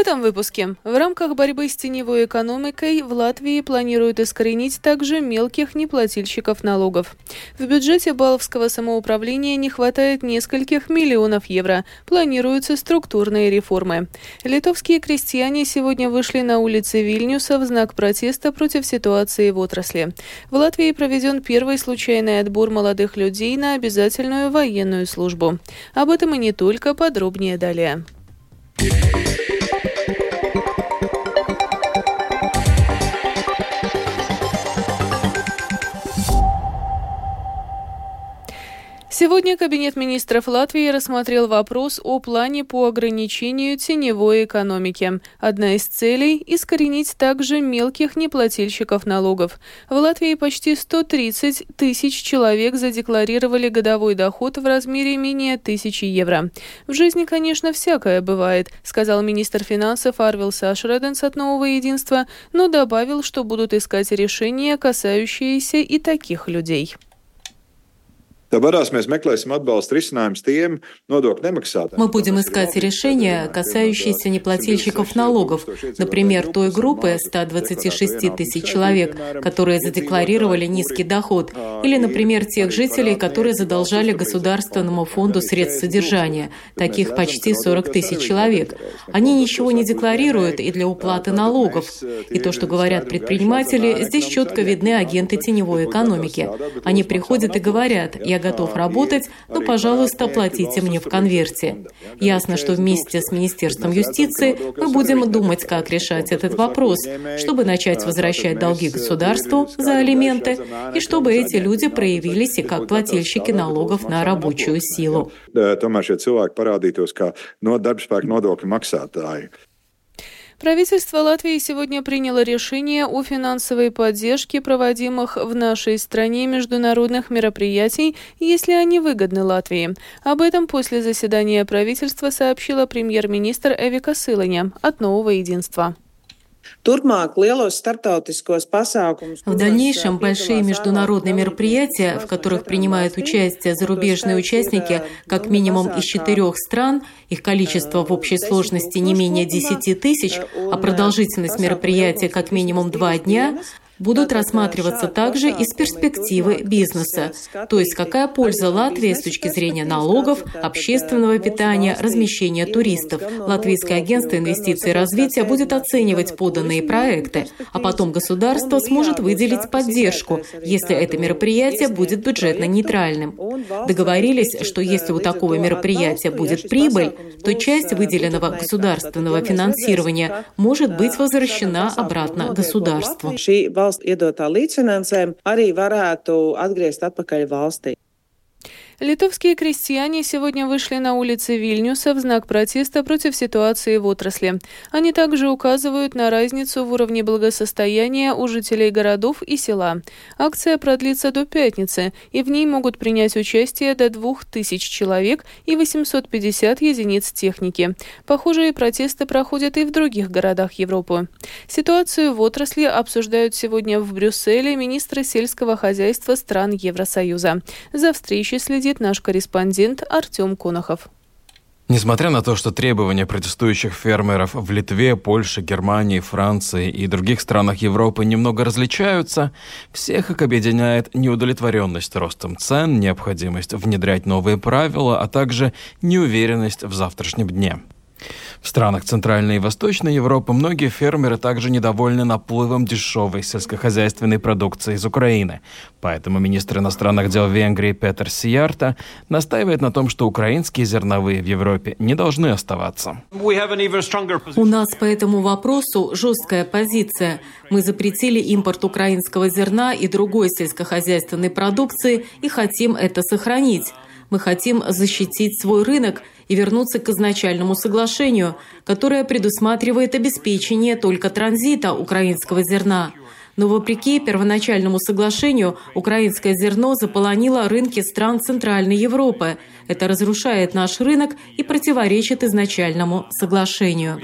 этом выпуске в рамках борьбы с теневой экономикой в Латвии планируют искоренить также мелких неплательщиков налогов. В бюджете Баловского самоуправления не хватает нескольких миллионов евро. Планируются структурные реформы. Литовские крестьяне сегодня вышли на улицы Вильнюса в знак протеста против ситуации в отрасли. В Латвии проведен первый случайный отбор молодых людей на обязательную военную службу. Об этом и не только, подробнее далее. Сегодня Кабинет министров Латвии рассмотрел вопрос о плане по ограничению теневой экономики. Одна из целей – искоренить также мелких неплательщиков налогов. В Латвии почти 130 тысяч человек задекларировали годовой доход в размере менее тысячи евро. В жизни, конечно, всякое бывает, сказал министр финансов Арвил Сашреденс от Нового Единства, но добавил, что будут искать решения, касающиеся и таких людей. Мы будем искать решения, касающиеся неплательщиков налогов, например, той группы 126 тысяч человек, которые задекларировали низкий доход, или, например, тех жителей, которые задолжали Государственному фонду средств содержания, таких почти 40 тысяч человек. Они ничего не декларируют и для уплаты налогов. И то, что говорят предприниматели, здесь четко видны агенты теневой экономики. Они приходят и говорят, я готов работать, но, пожалуйста, платите мне в конверте. Ясно, что вместе с Министерством юстиции мы будем думать, как решать этот вопрос, чтобы начать возвращать долги государству за алименты и чтобы эти люди проявились и как плательщики налогов на рабочую силу. Правительство Латвии сегодня приняло решение о финансовой поддержке проводимых в нашей стране международных мероприятий, если они выгодны Латвии. Об этом после заседания правительства сообщила премьер-министр Эвика Сыланя от «Нового единства». В дальнейшем большие международные мероприятия, в которых принимают участие зарубежные участники как минимум из четырех стран, их количество в общей сложности не менее 10 тысяч, а продолжительность мероприятия как минимум два дня, будут рассматриваться также из перспективы бизнеса, то есть какая польза Латвии с точки зрения налогов, общественного питания, размещения туристов. Латвийское агентство инвестиций и развития будет оценивать поданные проекты, а потом государство сможет выделить поддержку, если это мероприятие будет бюджетно нейтральным. Договорились, что если у такого мероприятия будет прибыль, то часть выделенного государственного финансирования может быть возвращена обратно государству valsts iedotā līdzfinansējuma arī varētu atgriezt atpakaļ valstī. Литовские крестьяне сегодня вышли на улицы Вильнюса в знак протеста против ситуации в отрасли. Они также указывают на разницу в уровне благосостояния у жителей городов и села. Акция продлится до пятницы, и в ней могут принять участие до 2000 человек и 850 единиц техники. Похожие протесты проходят и в других городах Европы. Ситуацию в отрасли обсуждают сегодня в Брюсселе министры сельского хозяйства стран Евросоюза. За встречей следит следит наш корреспондент Артем Конохов. Несмотря на то, что требования протестующих фермеров в Литве, Польше, Германии, Франции и других странах Европы немного различаются, всех их объединяет неудовлетворенность ростом цен, необходимость внедрять новые правила, а также неуверенность в завтрашнем дне. В странах Центральной и Восточной Европы многие фермеры также недовольны наплывом дешевой сельскохозяйственной продукции из Украины. Поэтому министр иностранных дел Венгрии Петер Сиярта настаивает на том, что украинские зерновые в Европе не должны оставаться. У нас по этому вопросу жесткая позиция. Мы запретили импорт украинского зерна и другой сельскохозяйственной продукции и хотим это сохранить. Мы хотим защитить свой рынок и вернуться к изначальному соглашению, которое предусматривает обеспечение только транзита украинского зерна. Но вопреки первоначальному соглашению, украинское зерно заполонило рынки стран Центральной Европы. Это разрушает наш рынок и противоречит изначальному соглашению.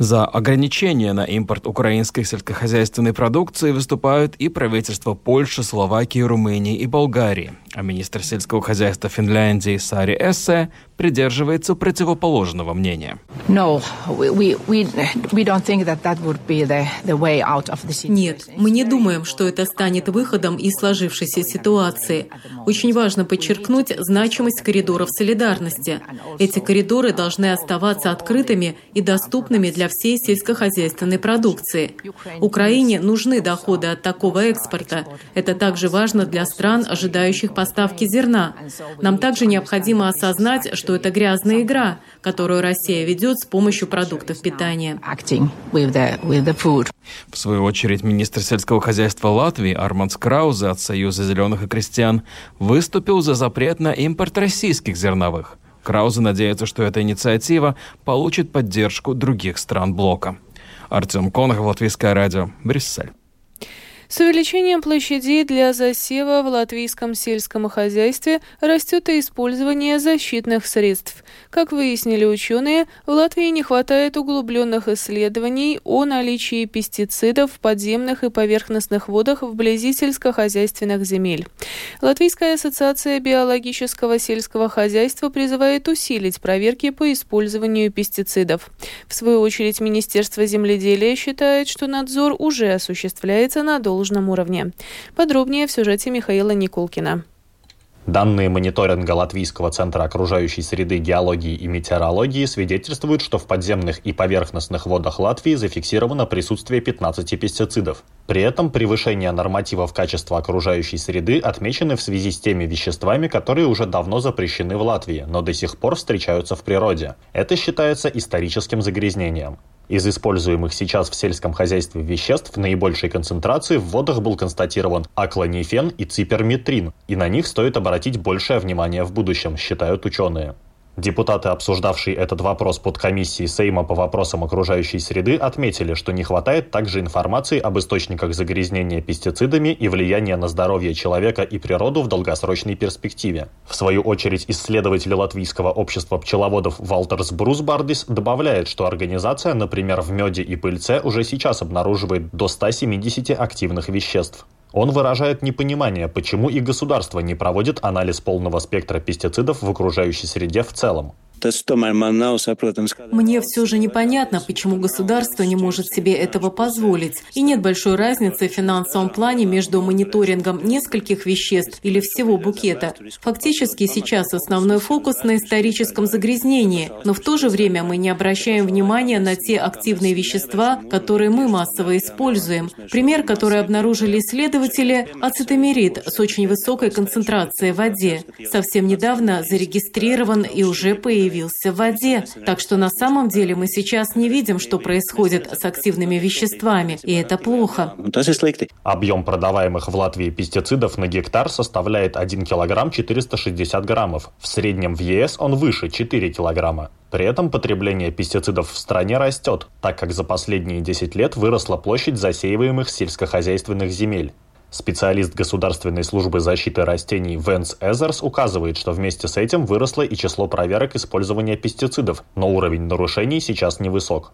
За ограничения на импорт украинской сельскохозяйственной продукции выступают и правительства Польши, Словакии, Румынии и Болгарии. А министр сельского хозяйства Финляндии Сари Эссе придерживается противоположного мнения. Нет, мы не думаем, что это станет выходом из сложившейся ситуации. Очень важно подчеркнуть значимость коридоров солидарности. Эти коридоры должны оставаться открытыми и доступными для всей сельскохозяйственной продукции. Украине нужны доходы от такого экспорта. Это также важно для стран, ожидающих поставки зерна. Нам также необходимо осознать, что это грязная игра, которую Россия ведет с помощью продуктов питания. В свою очередь, министр сельского хозяйства Латвии Армандс Краузе от Союза зеленых и крестьян выступил за запрет на импорт российских зерновых. Краузе надеется, что эта инициатива получит поддержку других стран блока. Артем Конохов, Латвийское радио, Брюссель. С увеличением площадей для засева в латвийском сельском хозяйстве растет и использование защитных средств. Как выяснили ученые, в Латвии не хватает углубленных исследований о наличии пестицидов в подземных и поверхностных водах вблизи сельскохозяйственных земель. Латвийская ассоциация биологического сельского хозяйства призывает усилить проверки по использованию пестицидов. В свою очередь, Министерство земледелия считает, что надзор уже осуществляется на должном должном уровне. Подробнее в сюжете Михаила Никулкина. Данные мониторинга Латвийского центра окружающей среды геологии и метеорологии свидетельствуют, что в подземных и поверхностных водах Латвии зафиксировано присутствие 15 пестицидов. При этом превышение нормативов качества окружающей среды отмечены в связи с теми веществами, которые уже давно запрещены в Латвии, но до сих пор встречаются в природе. Это считается историческим загрязнением. Из используемых сейчас в сельском хозяйстве веществ в наибольшей концентрации в водах был констатирован аклонифен и циперметрин, и на них стоит обратить большее внимание в будущем, считают ученые. Депутаты, обсуждавшие этот вопрос под комиссией Сейма по вопросам окружающей среды, отметили, что не хватает также информации об источниках загрязнения пестицидами и влияния на здоровье человека и природу в долгосрочной перспективе. В свою очередь, исследователь Латвийского общества пчеловодов Валтерс Брусбардис добавляет, что организация, например, в меде и пыльце уже сейчас обнаруживает до 170 активных веществ. Он выражает непонимание, почему и государство не проводит анализ полного спектра пестицидов в окружающей среде в целом. Мне все же непонятно, почему государство не может себе этого позволить. И нет большой разницы в финансовом плане между мониторингом нескольких веществ или всего букета. Фактически сейчас основной фокус на историческом загрязнении, но в то же время мы не обращаем внимания на те активные вещества, которые мы массово используем. Пример, который обнаружили исследователи – ацетамирид с очень высокой концентрацией в воде. Совсем недавно зарегистрирован и уже появился появился в воде. Так что на самом деле мы сейчас не видим, что происходит с активными веществами, и это плохо. Объем продаваемых в Латвии пестицидов на гектар составляет 1 килограмм 460 граммов. В среднем в ЕС он выше 4 килограмма. При этом потребление пестицидов в стране растет, так как за последние 10 лет выросла площадь засеиваемых сельскохозяйственных земель. Специалист Государственной службы защиты растений Венс Эзерс указывает, что вместе с этим выросло и число проверок использования пестицидов, но уровень нарушений сейчас невысок.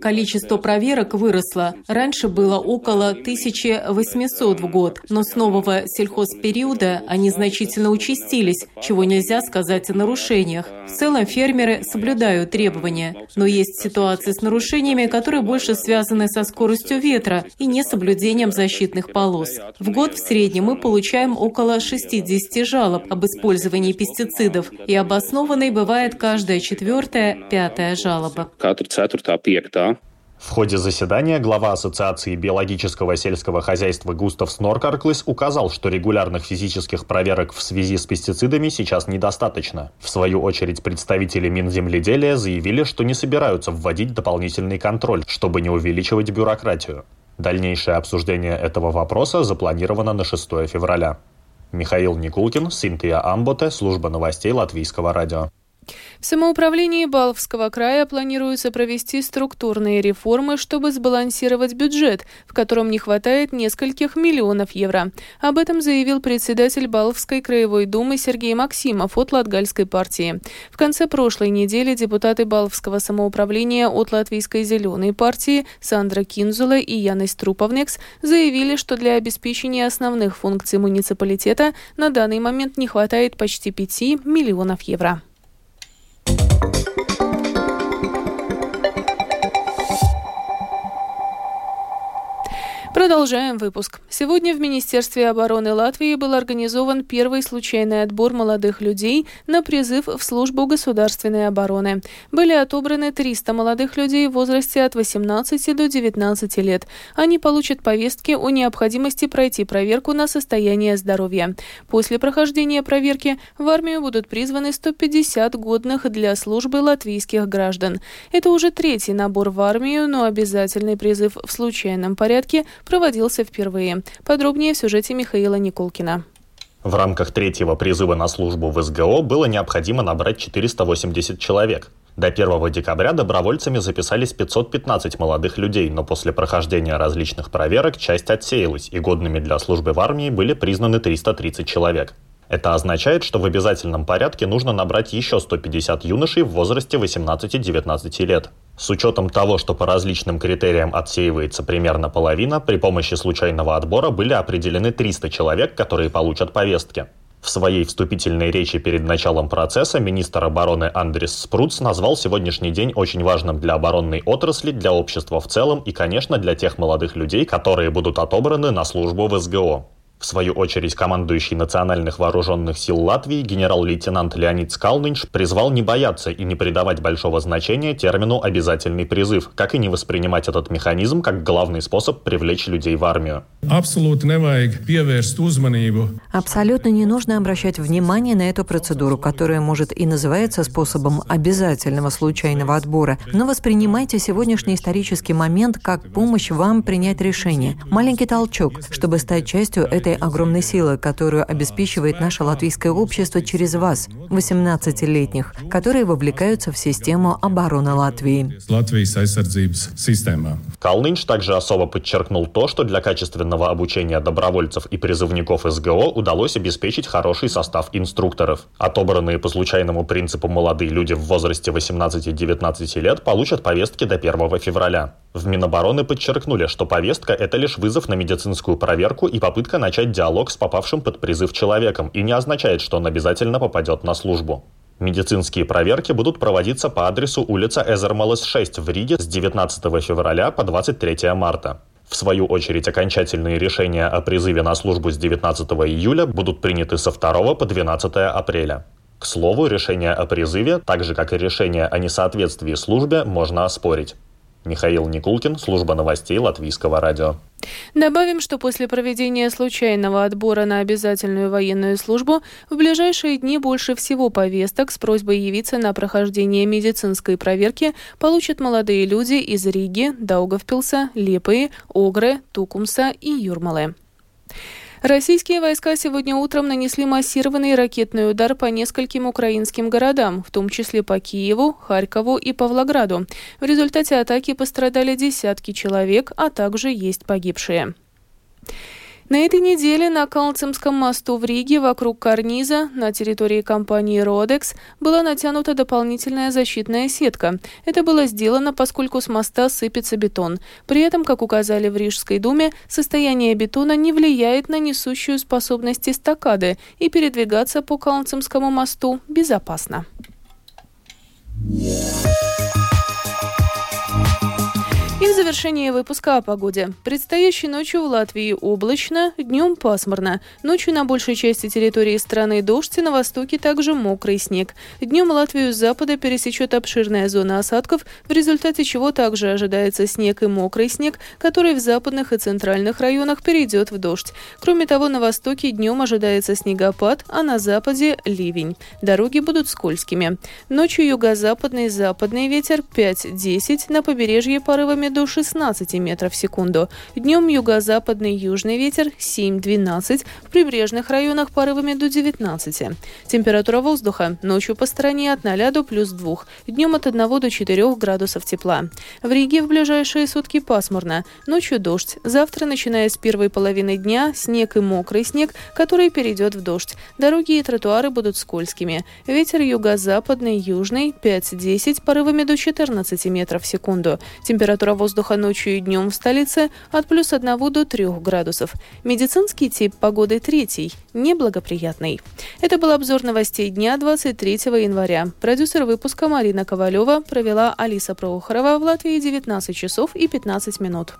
Количество проверок выросло. Раньше было около 1800 в год, но с нового сельхозпериода они значительно участились, чего нельзя сказать о нарушениях. В целом фермеры соблюдают требования, но есть ситуации с нарушениями, которые больше связаны со скоростью ветра и несоблюдением установлением защитных полос. В год в среднем мы получаем около 60 жалоб об использовании пестицидов, и обоснованной бывает каждая четвертая, пятая жалоба. В ходе заседания глава Ассоциации биологического сельского хозяйства Густав Сноркарклис указал, что регулярных физических проверок в связи с пестицидами сейчас недостаточно. В свою очередь представители Минземледелия заявили, что не собираются вводить дополнительный контроль, чтобы не увеличивать бюрократию. Дальнейшее обсуждение этого вопроса запланировано на 6 февраля. Михаил Никулкин, Синтия Амботе, служба новостей Латвийского радио. В самоуправлении Балвского края планируется провести структурные реформы, чтобы сбалансировать бюджет, в котором не хватает нескольких миллионов евро. Об этом заявил председатель Балвской краевой думы Сергей Максимов от Латгальской партии. В конце прошлой недели депутаты Балвского самоуправления от Латвийской зеленой партии Сандра Кинзула и Янис Труповнекс заявили, что для обеспечения основных функций муниципалитета на данный момент не хватает почти 5 миллионов евро. Продолжаем выпуск. Сегодня в Министерстве обороны Латвии был организован первый случайный отбор молодых людей на призыв в службу государственной обороны. Были отобраны 300 молодых людей в возрасте от 18 до 19 лет. Они получат повестки о необходимости пройти проверку на состояние здоровья. После прохождения проверки в армию будут призваны 150 годных для службы латвийских граждан. Это уже третий набор в армию, но обязательный призыв в случайном порядке – проводился впервые. Подробнее в сюжете Михаила Николкина. В рамках третьего призыва на службу в СГО было необходимо набрать 480 человек. До 1 декабря добровольцами записались 515 молодых людей, но после прохождения различных проверок часть отсеялась, и годными для службы в армии были признаны 330 человек. Это означает, что в обязательном порядке нужно набрать еще 150 юношей в возрасте 18-19 лет. С учетом того, что по различным критериям отсеивается примерно половина, при помощи случайного отбора были определены 300 человек, которые получат повестки. В своей вступительной речи перед началом процесса министр обороны Андрес Спруц назвал сегодняшний день очень важным для оборонной отрасли, для общества в целом и, конечно, для тех молодых людей, которые будут отобраны на службу в СГО. В свою очередь, командующий Национальных вооруженных сил Латвии генерал-лейтенант Леонид Скалнинш призвал не бояться и не придавать большого значения термину «обязательный призыв», как и не воспринимать этот механизм как главный способ привлечь людей в армию. Абсолютно не нужно обращать внимание на эту процедуру, которая может и называется способом обязательного случайного отбора, но воспринимайте сегодняшний исторический момент как помощь вам принять решение, маленький толчок, чтобы стать частью этой этой огромной силы, которую обеспечивает наше латвийское общество через вас, 18-летних, которые вовлекаются в систему обороны Латвии. Калнинш также особо подчеркнул то, что для качественного обучения добровольцев и призывников СГО удалось обеспечить хороший состав инструкторов. Отобранные по случайному принципу молодые люди в возрасте 18-19 лет получат повестки до 1 февраля. В Минобороны подчеркнули, что повестка – это лишь вызов на медицинскую проверку и попытка начать диалог с попавшим под призыв человеком и не означает, что он обязательно попадет на службу. Медицинские проверки будут проводиться по адресу улица Эзермалес 6 в Риге с 19 февраля по 23 марта. В свою очередь, окончательные решения о призыве на службу с 19 июля будут приняты со 2 по 12 апреля. К слову, решение о призыве, так же как и решение о несоответствии службе, можно оспорить. Михаил Никулкин, служба новостей Латвийского радио. Добавим, что после проведения случайного отбора на обязательную военную службу в ближайшие дни больше всего повесток с просьбой явиться на прохождение медицинской проверки получат молодые люди из Риги, Даугавпилса, Лепы, Огры, Тукумса и Юрмалы. Российские войска сегодня утром нанесли массированный ракетный удар по нескольким украинским городам, в том числе по Киеву, Харькову и Павлограду. В результате атаки пострадали десятки человек, а также есть погибшие. На этой неделе на Калцемском мосту в Риге вокруг карниза на территории компании «Родекс» была натянута дополнительная защитная сетка. Это было сделано, поскольку с моста сыпется бетон. При этом, как указали в Рижской думе, состояние бетона не влияет на несущую способность эстакады, и передвигаться по Калцемскому мосту безопасно. Yeah. Завершение выпуска о погоде. Предстоящей ночью в Латвии облачно, днем пасмурно. Ночью на большей части территории страны дождь, на востоке также мокрый снег. Днем Латвию с запада пересечет обширная зона осадков, в результате чего также ожидается снег и мокрый снег, который в западных и центральных районах перейдет в дождь. Кроме того, на востоке днем ожидается снегопад, а на западе – ливень. Дороги будут скользкими. Ночью юго-западный западный ветер 5-10, на побережье порывами до 16 метров в секунду. Днем юго-западный южный ветер 7-12, в прибрежных районах порывами до 19. Температура воздуха ночью по стране от 0 до плюс 2, днем от 1 до 4 градусов тепла. В Риге в ближайшие сутки пасмурно, ночью дождь. Завтра, начиная с первой половины дня, снег и мокрый снег, который перейдет в дождь. Дороги и тротуары будут скользкими. Ветер юго-западный, южный 5-10, порывами до 14 метров в секунду. Температура воздуха ночью и днем в столице от плюс 1 до 3 градусов. Медицинский тип погоды третий, неблагоприятный. Это был обзор новостей дня 23 января. Продюсер выпуска Марина Ковалева провела Алиса Прохорова в Латвии 19 часов и 15 минут.